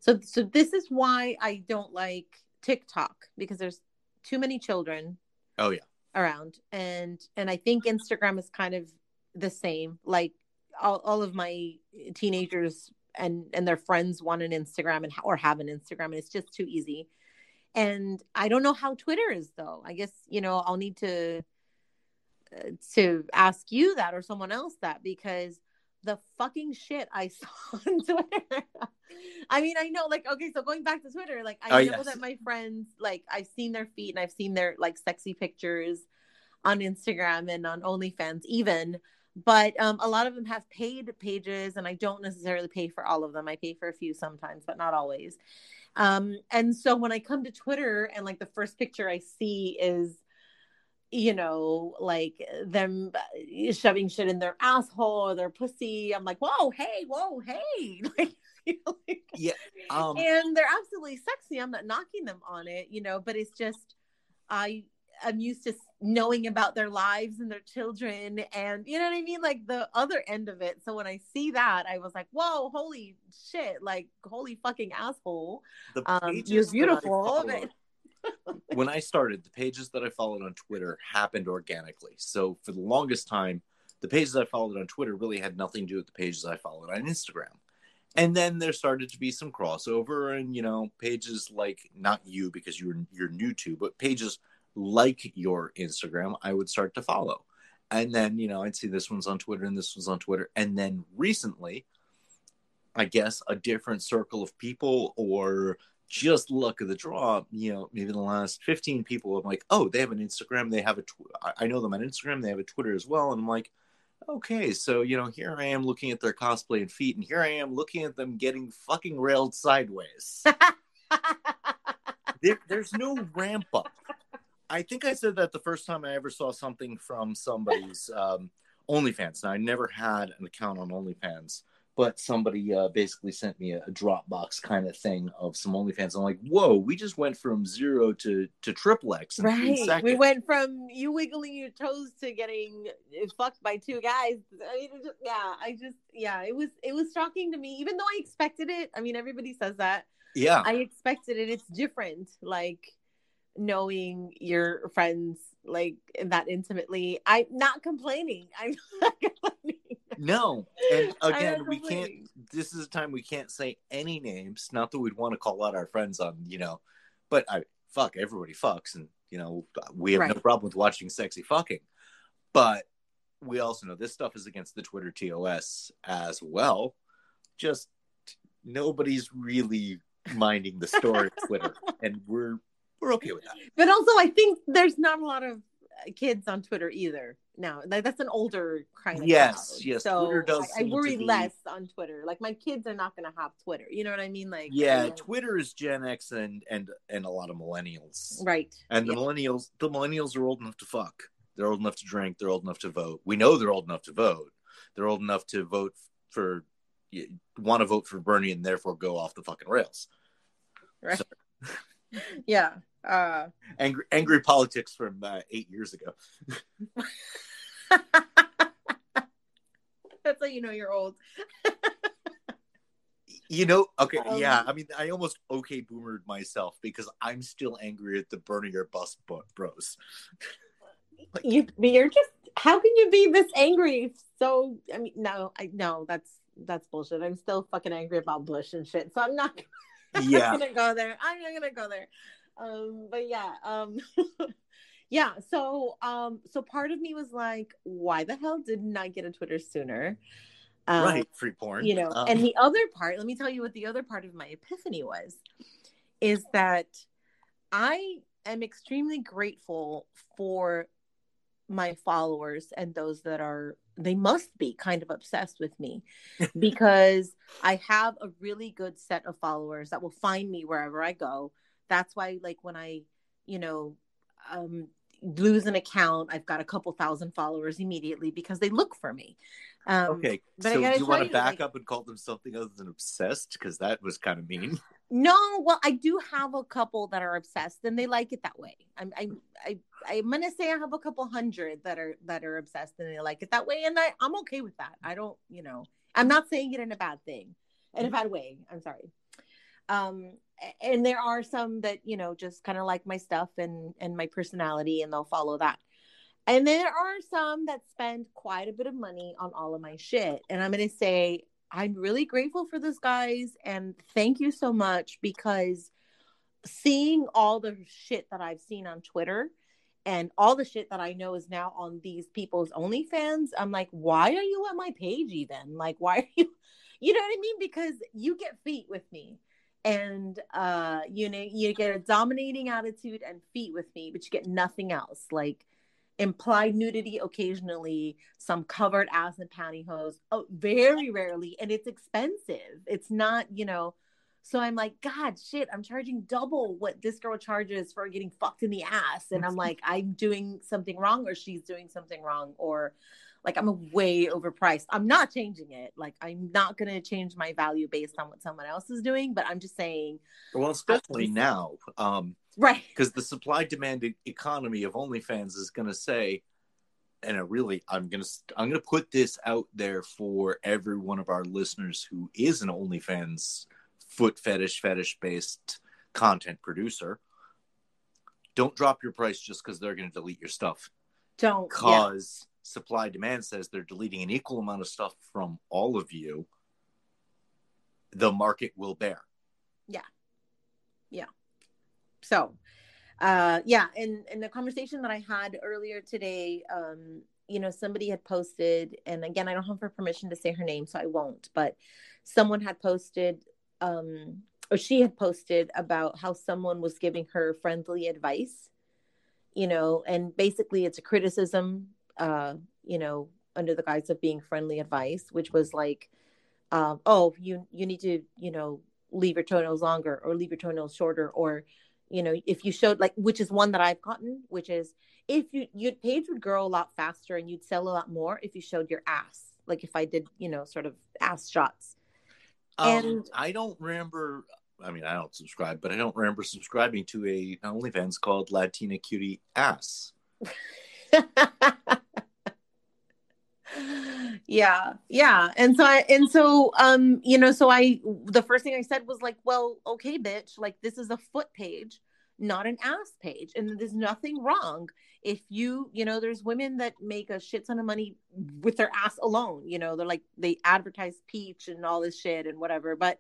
So so this is why I don't like TikTok because there's too many children Oh yeah. around and and I think Instagram is kind of the same like all, all of my teenagers and and their friends want an Instagram and or have an Instagram and it's just too easy. And I don't know how Twitter is though. I guess you know I'll need to uh, to ask you that or someone else that because the fucking shit I [LAUGHS] saw on Twitter. I mean, I know, like, okay, so going back to Twitter, like, I Oh, know yes. that my friends, like, I've seen their feet and I've seen their like sexy pictures on Instagram and on OnlyFans, even. But um, a lot of them have paid pages, and I don't necessarily pay for all of them. I pay for a few sometimes, but not always. Um, and so when I come to Twitter and like the first picture I see is you know, like them shoving shit in their asshole or their pussy. I'm like, whoa, hey, whoa, hey. [LAUGHS] Like, you know, like- Yeah, Um, and they're absolutely sexy. I'm not knocking them on it, you know, but it's just I I'm used to knowing about their lives and their children and you know what I mean? Like the other end of it. So when I see that, I was like, whoa, holy shit, like holy fucking asshole. the Um, pages you're beautiful. [LAUGHS] when I started, the pages that I followed on Twitter happened organically. So for the longest time, the pages I followed on Twitter really had nothing to do with the pages I followed on Instagram. And then there started to be some crossover, and you know, pages like not you because you're you're new to, but pages like your Instagram, I would start to follow. And then you know, I'd see this one's on Twitter and this one's on Twitter, and then recently, I guess a different circle of people or just luck of the draw, you know, maybe the last 15 people, I'm like, oh, they have an Instagram, they have a, tw- I- know them on Instagram, they have a Twitter as well. And I'm like, okay, so, you know, here I am looking at their cosplay and feet, and here I am looking at them getting fucking railed sideways. [LAUGHS] there, there's no ramp up. I think I said that the first time I ever saw something from somebody's um, OnlyFans. Now, I never had an account on OnlyFans, but somebody uh, basically sent me a, a Dropbox kind of thing of some OnlyFans. I'm like, whoa, we just went from zero to to triple X Right. We went from you wiggling your toes to getting fucked by two guys. I mean, just, yeah, I just, yeah, it was, it was shocking to me, even though I expected it. I mean, everybody says that. yeah, I expected it. It's different. Like knowing your friends like that intimately. I'm not complaining. [LAUGHS] I'm not complaining. no, and [LAUGHS] again, we can't. This is a time we can't say any names. Not that we'd want to call out our friends on, you know, but I fuck everybody fucks, and you know, we have no problem with watching sexy fucking. But we also know this stuff is against the Twitter TOS as well. Just nobody's really minding the story [LAUGHS] Twitter, and we're we're okay with that. But also, I think there's not a lot of uh, kids on Twitter either. Now, like that's an older kind of Yes, crowd. yes, So Twitter does I, I worry be- less on Twitter. Like my kids are not going to have Twitter. You know what I mean? Like Yeah, you know, Twitter is Gen X and and and a lot of millennials. right. And the Yeah. millennials, the millennials are old enough to fuck. They're old enough to drink. They're old enough to vote. We know they're old enough to vote. They're old enough to vote for, want to vote for Bernie and therefore go off the fucking rails. Right. [LAUGHS] yeah. Uh, Angry, angry politics from uh, eight years ago. [LAUGHS] that's how you know you're old. You know, okay, Um, yeah. I mean, I almost okay boomered myself because I'm still angry at the Bernie or bust bo- bros. You, you're just. How can you be this angry? So I mean, no, I no, that's that's bullshit. I'm still fucking angry about Bush and shit. So I'm not. [LAUGHS] I'm Yeah. not gonna go there. I'm not gonna go there. Um, but yeah, um, [LAUGHS] yeah. So, um, so part of me was like, why the hell didn't I get a Twitter sooner? Um, right, free porn. You know, Um, and the other part. Let me tell you what the other part of my epiphany was, is that I am extremely grateful for my followers and those that are they must be kind of obsessed with me [LAUGHS] because I have a really good set of followers that will find me wherever I go. That's why, like, when I, you know, um, lose an account, I've got a couple thousand followers immediately because they look for me. Um, okay, but I so do you want to back like- up and call them something other than obsessed? Because that was kind of mean. [LAUGHS] No, well, I do have a couple that are obsessed, and they like it that way. I'm, I'm, I, I'm gonna say I have a couple hundred that are that are obsessed, and they like it that way, and I, I'm okay with that. I don't, you know, I'm not saying it in a bad thing, in a bad way. I'm sorry. Um, and there are some that you know just kind of like my stuff and and my personality, and they'll follow that. And there are some that spend quite a bit of money on all of my shit, and I'm gonna say I'm really grateful for those guys and thank you so much because seeing all the shit that I've seen on Twitter and all the shit that I know is now on these people's OnlyFans, I'm like, why are you on my page even? Like, why are you, [LAUGHS] you know what I mean? Because you get feet with me. And uh, you know, you get a dominating attitude and feet with me, but you get nothing else. Like implied nudity occasionally, some covered ass and pantyhose, oh, very rarely, and it's expensive. It's not, you know. So I'm like, God, shit, I'm charging double what this girl charges for getting fucked in the ass, and I'm [LAUGHS] like, I'm doing something wrong, or she's doing something wrong, or like I'm way overpriced. I'm not changing it. Like I'm not gonna change my value based on what someone else is doing, but I'm just saying, Well, especially now, um, right? because the supply demand economy of OnlyFans is going to say, and I really, I'm gonna, I'm gonna put this out there for every one of our listeners who is an OnlyFans foot fetish fetish based content producer. Don't drop your price just because they're going to delete your stuff. Don't yeah. Supply demand says they're deleting an equal amount of stuff from all of you. The market will bear. Yeah. Yeah. So uh yeah and and the conversation that i had earlier today um you know somebody had posted and again i don't have her permission to say her name so i won't but someone had posted um or she had posted about how someone was giving her friendly advice you know and basically it's a criticism uh you know under the guise of being friendly advice which was like um oh you you need to you know leave your toenails longer or leave your toenails shorter or you know if you showed like which is one that i've gotten which is if you you'd page would grow a lot faster and you'd sell a lot more if you showed your ass like if i did you know sort of ass shots Um, And- I don't remember. I mean, I don't subscribe, but I don't remember subscribing to a OnlyFans called Latina Cutie Ass. [LAUGHS] yeah yeah and so i and so um you know so i the first thing i said was like well okay bitch like this is a foot page not an ass page and there's nothing wrong if you you know there's women that make a shit ton of money with their ass alone you know they're like they advertise peach and all this shit and whatever but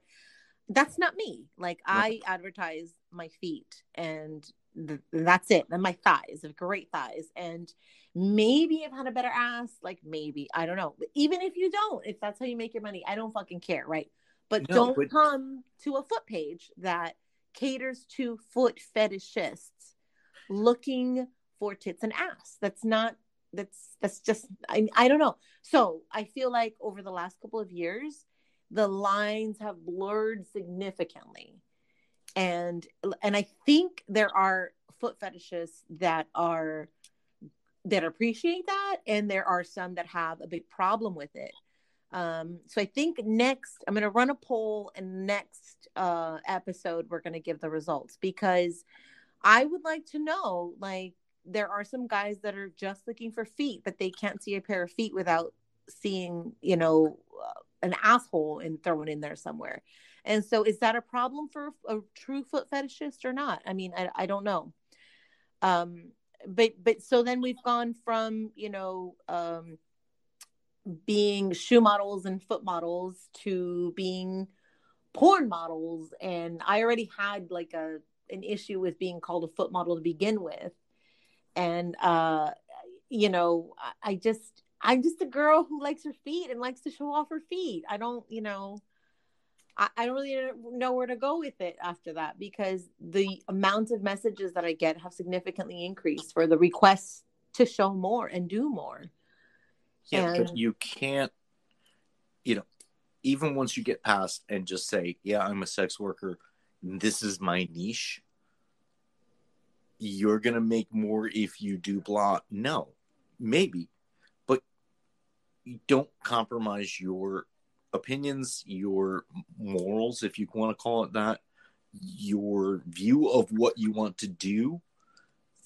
that's not me like i advertise my feet and th- that's it and my thighs have great thighs and maybe I've had a better ass, like maybe I don't know. But even if you don't, if that's how you make your money, I don't fucking care, right? But No, don't but- come to a foot page that caters to foot fetishists looking for tits and ass. That's not that's that's just I I don't know. So I feel like over the last couple of years, the lines have blurred significantly. And and I think there are foot fetishists that are that appreciate that and there are some that have a big problem with it. Um so i think next i'm going to run a poll and next uh episode we're going to give the results because i would like to know like there are some guys that are just looking for feet but they can't see a pair of feet without seeing you know uh, an asshole and thrown in there somewhere and so is that a problem for a true foot fetishist or not? I mean i, I don't know. Um but but so then we've gone from you know um being shoe models and foot models to being porn models. And i already had like a an issue with being called a foot model to begin with. And uh you know I, I just i'm just a girl who likes her feet and likes to show off her feet. I don't you know I, I don't really know where to go with it after that because the amount of messages that I get have significantly increased for the requests to show more and do more. Yeah, And- but you can't, you know, even once you get past and just say, yeah, I'm a sex worker, this is my niche, you're going to make more if you do blah. No, maybe, but you don't compromise your opinions, your morals, if you want to call it that, your view of what you want to do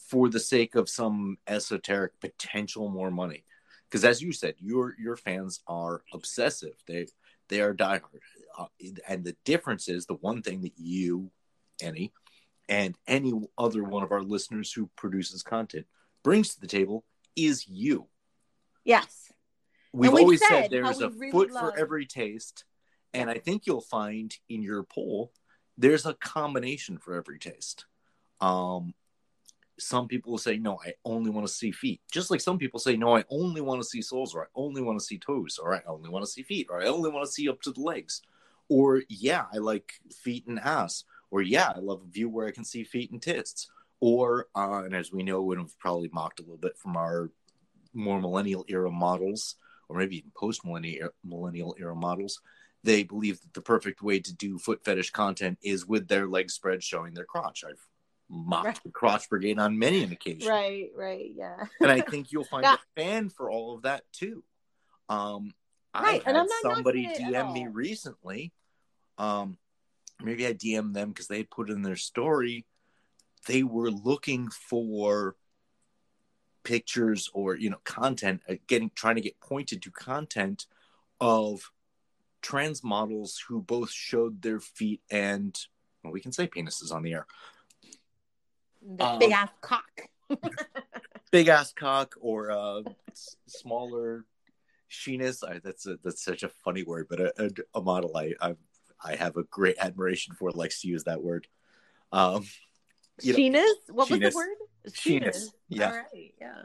for the sake of some esoteric potential more money. Because as you said your your fans are obsessive. They they are diehard. Uh, and the difference is the one thing that you any and any other one of our listeners who produces content brings to the table is you. Yes. We've we've always said said there's a really foot love- for every taste and i think you'll find in your poll there's a combination for every taste. Um some people will say no i only want to see feet just like some people say no i only want to see soles or i only want to see toes or i only want to see feet or i only want to see up to the legs or yeah i like feet and ass or yeah i love a view where i can see feet and tits or uh, and as we know and have probably mocked a little bit from our more millennial era models or maybe even post millennial millennial era models they believe that the perfect way to do foot fetish content is with their legs spread showing their crotch. I've mocked Right. the crotch brigade on many an occasion. Right, right, yeah. and i [LAUGHS] think you'll find a fan for all of that too. Um Right, i and had I'm not somebody knocking it at dm me recently. Um maybe i dm them because they had put in their story they were looking for pictures or you know content uh, getting trying to get pointed to content of trans models who both showed their feet and well, we can say penises on the air The Um, big ass cock. [LAUGHS] big ass cock or uh smaller sheeness I, that's a, that's such a funny word but a, a, a model I, I i have a great admiration for likes to use that word um you know, Sheenus? What was the word? Sheenus, yeah. All right, yeah.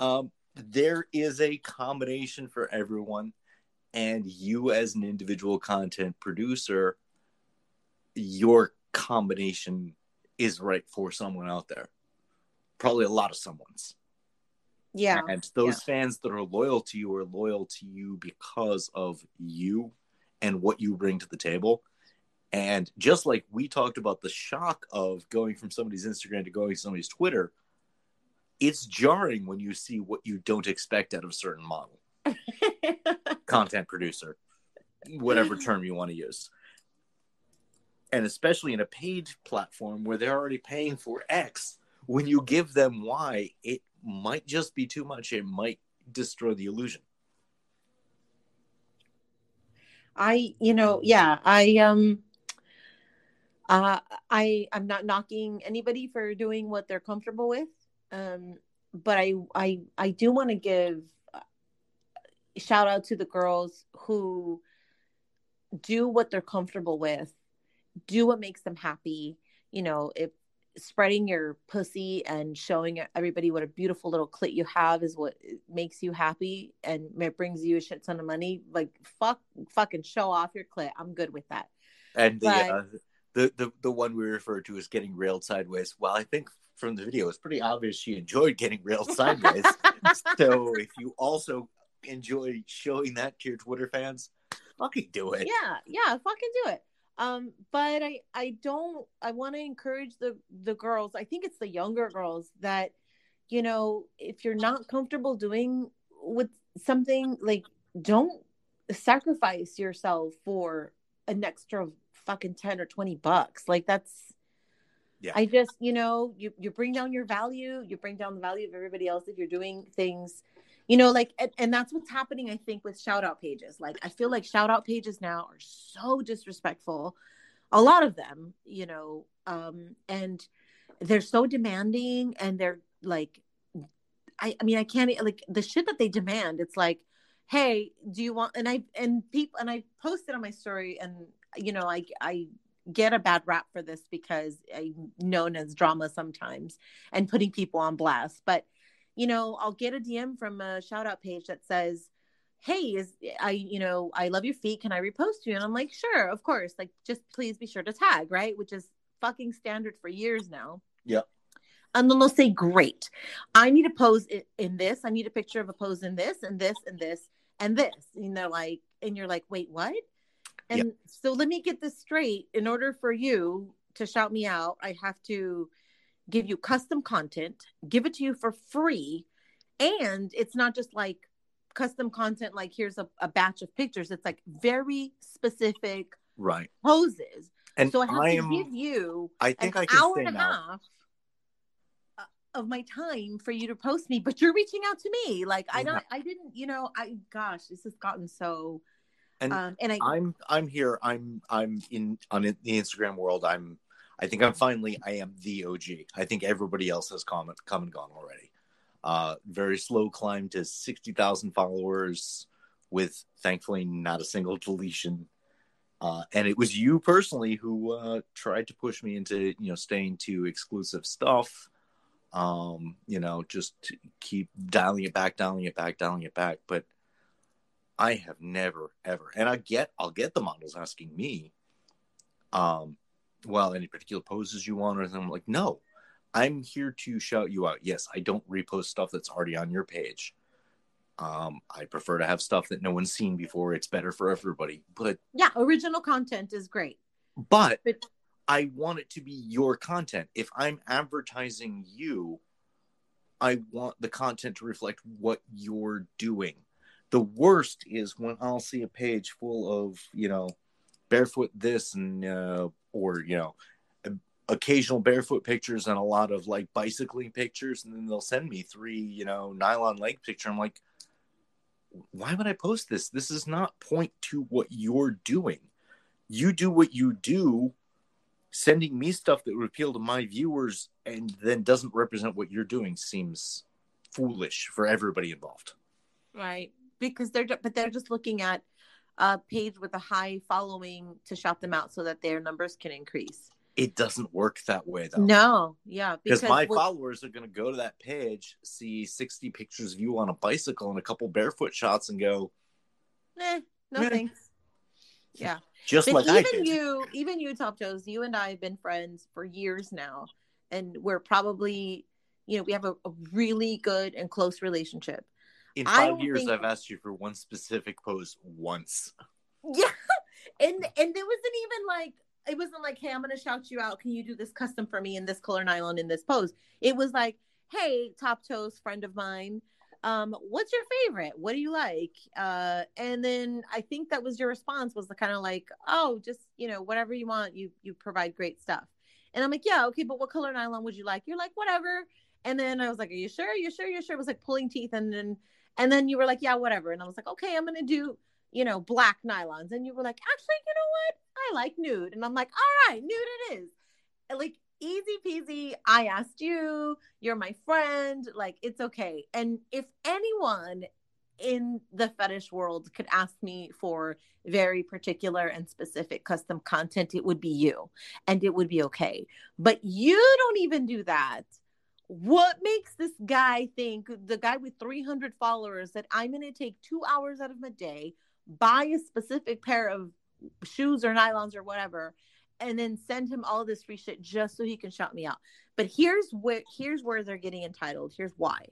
um there is a combination for everyone and you as an individual content producer your combination is right for someone out there probably a lot of someone's Yeah. and those fans that are loyal to you are loyal to you because of you and what you bring to the table and just like we talked about the shock of going from somebody's instagram to going to somebody's twitter it's jarring when you see what you don't expect out of a certain model. [LAUGHS] Content producer whatever term you want to use. And especially in a paid platform where they're already paying for x when you give them y it might just be too much. It might destroy the illusion. I, you know, yeah, I um uh I I'm not knocking anybody for doing what they're comfortable with. Um but I I I do want to give uh, shout out to the girls who do what they're comfortable with. Do what makes them happy. You know, if spreading your pussy and showing everybody what a beautiful little clit you have is what makes you happy and it brings you a shit ton of money like fuck fucking show off your clit i'm good with that and the, But- uh, the the the one we refer to as getting railed sideways well i think from the video it's pretty obvious she enjoyed getting railed sideways. [LAUGHS] So if you also enjoy showing that to your twitter fans fucking do it. Yeah yeah fucking do it. Um but i i don't i want to encourage the the girls i think it's the younger girls that you know if you're not comfortable doing with something like don't sacrifice yourself for an extra fucking 10 or 20 bucks like that's Yeah. i just you know you you bring down your value you bring down the value of everybody else if you're doing things you know like and, and that's what's happening i think with shout out pages like i feel like shout out pages now are so disrespectful a lot of them you know um and they're so demanding and they're like i i mean i can't like the shit that they demand it's like hey do you want and i and people and i posted on my story and you know i i get a bad rap for this because i'm known as drama sometimes and putting people on blast but you know i'll get a dm from a shout out page that says hey is i you know i love your feet can i repost you and i'm like sure of course like just please be sure to tag right which is fucking standard for years now Yeah. And then they'll say, Great. I need a pose in, in this. I need a picture of a pose in this and this and this and this. And they're like, and you're like, wait, what? And Yep. so let me get this straight. In order for you to shout me out, I have to give you custom content, give it to you for free. And it's not just like custom content, like here's a, a batch of pictures. It's like very specific Right. poses. And so I have I to am give you I an think I can hour and a now. half uh, of my time for you to post me, but you're reaching out to me. Like I Yeah. not, I didn't, you know, I gosh, this has gotten so. And um, and I, I'm I'm here. I'm I'm in on the Instagram world. I'm I think I'm finally I am the OG. I think everybody else has come come and gone already. Uh, very slow climb to sixty thousand followers, with thankfully not a single deletion. Uh, and it was you personally who uh, tried to push me into you know staying to exclusive stuff. Um, you know, just keep dialing it back, dialing it back, dialing it back. But I have never ever, and I get I'll get the models asking me, um, well, any particular poses you want, or anything. I'm like, no, I'm here to shout you out. Yes, I don't repost stuff that's already on your page. Um, I prefer to have stuff that no one's seen before. It's better for everybody. But yeah, original content is great. but But I want it to be your content. If I'm advertising you, I want the content to reflect what you're doing. The worst is when I'll see a page full of, you know, barefoot this and, uh, or, you know, occasional barefoot pictures and a lot of like bicycling pictures. And then they'll send me three, you know, nylon leg picture. I'm like, why would I post this? This is not point to what you're doing. You do what you do sending me stuff that would appeal to my viewers and then doesn't represent what you're doing seems foolish for everybody involved. right because they're but they're just looking at a page with a high following to shout them out so that their numbers can increase. It doesn't work that way though. No, yeah, Because my what- followers are going to go to that page, see 60 pictures of you on a bicycle and a couple barefoot shots and go, eh, no Eh. thanks. Yeah. just but like even you even you top toes, you and i have been friends for years now and we're probably you know we have a, a really good and close relationship In 5 years, think- I've asked you for one specific pose once. yeah [LAUGHS] and and it wasn't even like it wasn't like hey i'm gonna shout you out. Can you do this custom for me in this color nylon in this pose? It was like hey top toes friend of mine um what's your favorite? What do you like? Uh and then i think that was your response was the kind of like oh just you know whatever you want. You you provide great stuff. And i'm like yeah okay but what color nylon would you like? You're like whatever. And then i was like are you sure? You're sure? You're sure? It was like pulling teeth and then and then you were like yeah whatever. And i was like okay i'm gonna do you know black nylons. And you were like actually you know what? I like nude. And i'm like all right nude it is. And, like easy peasy i asked you you're my friend like it's okay. And if anyone in the fetish world could ask me for very particular and specific custom content it would be you. And it would be okay. But you don't even do that what makes this guy think the guy with 300 followers that i'm going to take two hours out of my day buy a specific pair of shoes or nylons or whatever and then send him all this free shit just so he can shout me out? But here's where here's where they're getting entitled. Here's why.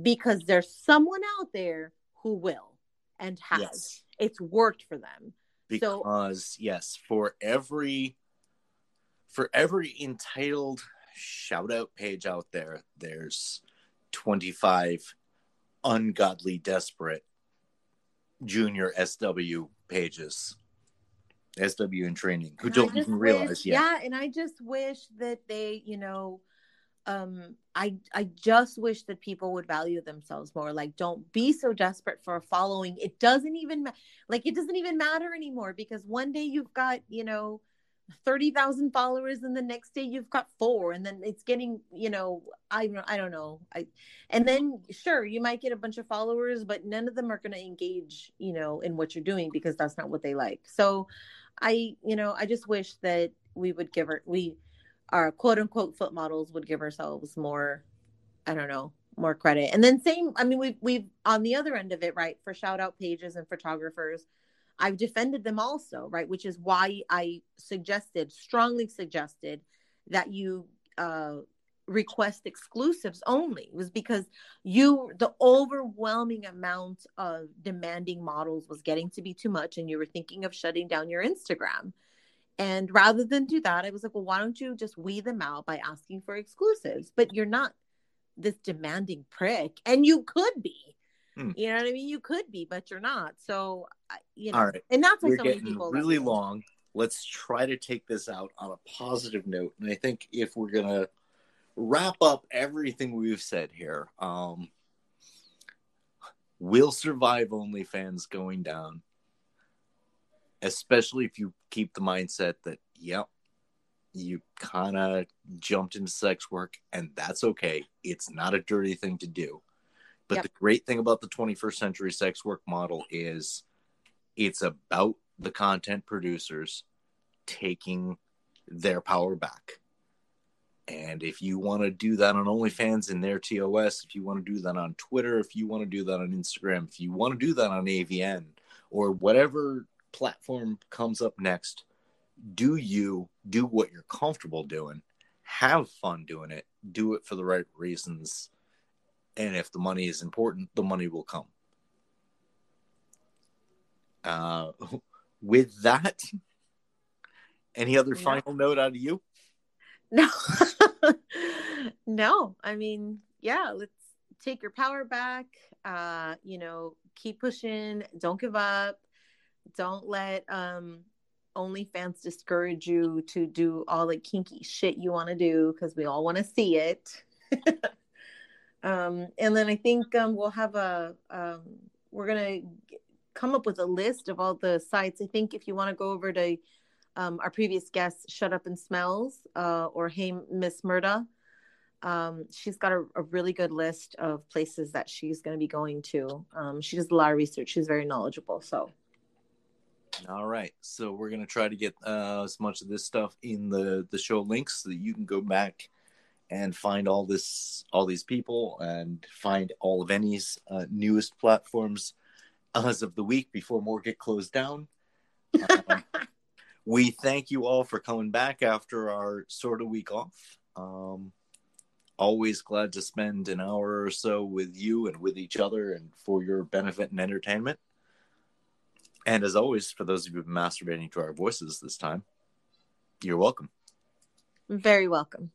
Because there's someone out there who will and has. Yes. it's worked for them. So- because yes for every for every entitled shout out page out there. There's 25 ungodly desperate junior sw pages sw in training who And don't even wish- realize yet. Yeah and i just wish that they you know um i i just wish that people would value themselves more. Like don't be so desperate for a following. It doesn't even like it doesn't even matter anymore because one day you've got you know 30,000 followers and the next day you've got four and then it's getting you know I I don't know. I and then sure you might get a bunch of followers but none of them are going to engage you know in what you're doing because that's not what they like. So I you know I just wish that we would give her we our quote unquote foot models would give ourselves more I don't know more credit. And then same I mean we've we've on the other end of it right for shout out pages and photographers I've defended them also, right? Which is why I suggested, strongly suggested, that you uh, request exclusives only. It was because you the overwhelming amount of demanding models was getting to be too much and you were thinking of shutting down your instagram. And rather than do that i was like well why don't you just weed them out by asking for exclusives? But you're not this demanding prick. And you could be Hmm. you know what i mean you could be but you're not so you know All right. and that's why We're so many getting people really me. long. Let's try to take this out on a positive note. And I think if we're gonna wrap up everything we've said here, um, will survive OnlyFans going down, especially if you keep the mindset that, yep, you kind of jumped into sex work, and that's okay. It's not a dirty thing to do. But Yep. the great thing about the 21st century sex work model is it's about the content producers taking their power back. And if you want to do that on OnlyFans in their TOS, if you want to do that on Twitter, if you want to do that on Instagram, if you want to do that on AVN or whatever platform comes up next, do you do what you're comfortable doing? Have fun doing it. Do it for the right reasons. And if the money is important, the money will come. Uh, [LAUGHS] with that, any other final note out of you? No, [LAUGHS] no. I mean, yeah, let's take your power back. Uh, you know, keep pushing. Don't give up. Don't let um OnlyFans discourage you to do all the kinky shit you want to do because we all want to see it. [LAUGHS] um, and then I think um, we'll have a um, we're gonna come up with a list of all the sites. I think if you want to go over to um, our previous guest, Shut Up and Smells, uh, or Hey Miss Murda. Um, she's got a, a really good list of places that she's going to be going to. Um, she does a lot of research. She's very knowledgeable. So, All right, so we're gonna try to get uh, as much of this stuff in the the show links so that you can go back and find all this all these people and find all of any's uh, newest platforms as of the week before more get closed down. Um, [LAUGHS] we thank you all for coming back after our sort of week off. Um, always glad to spend an hour or so with you and with each other and for your benefit and entertainment. And as always, for those of you masturbating to our voices this time, you're welcome. very welcome.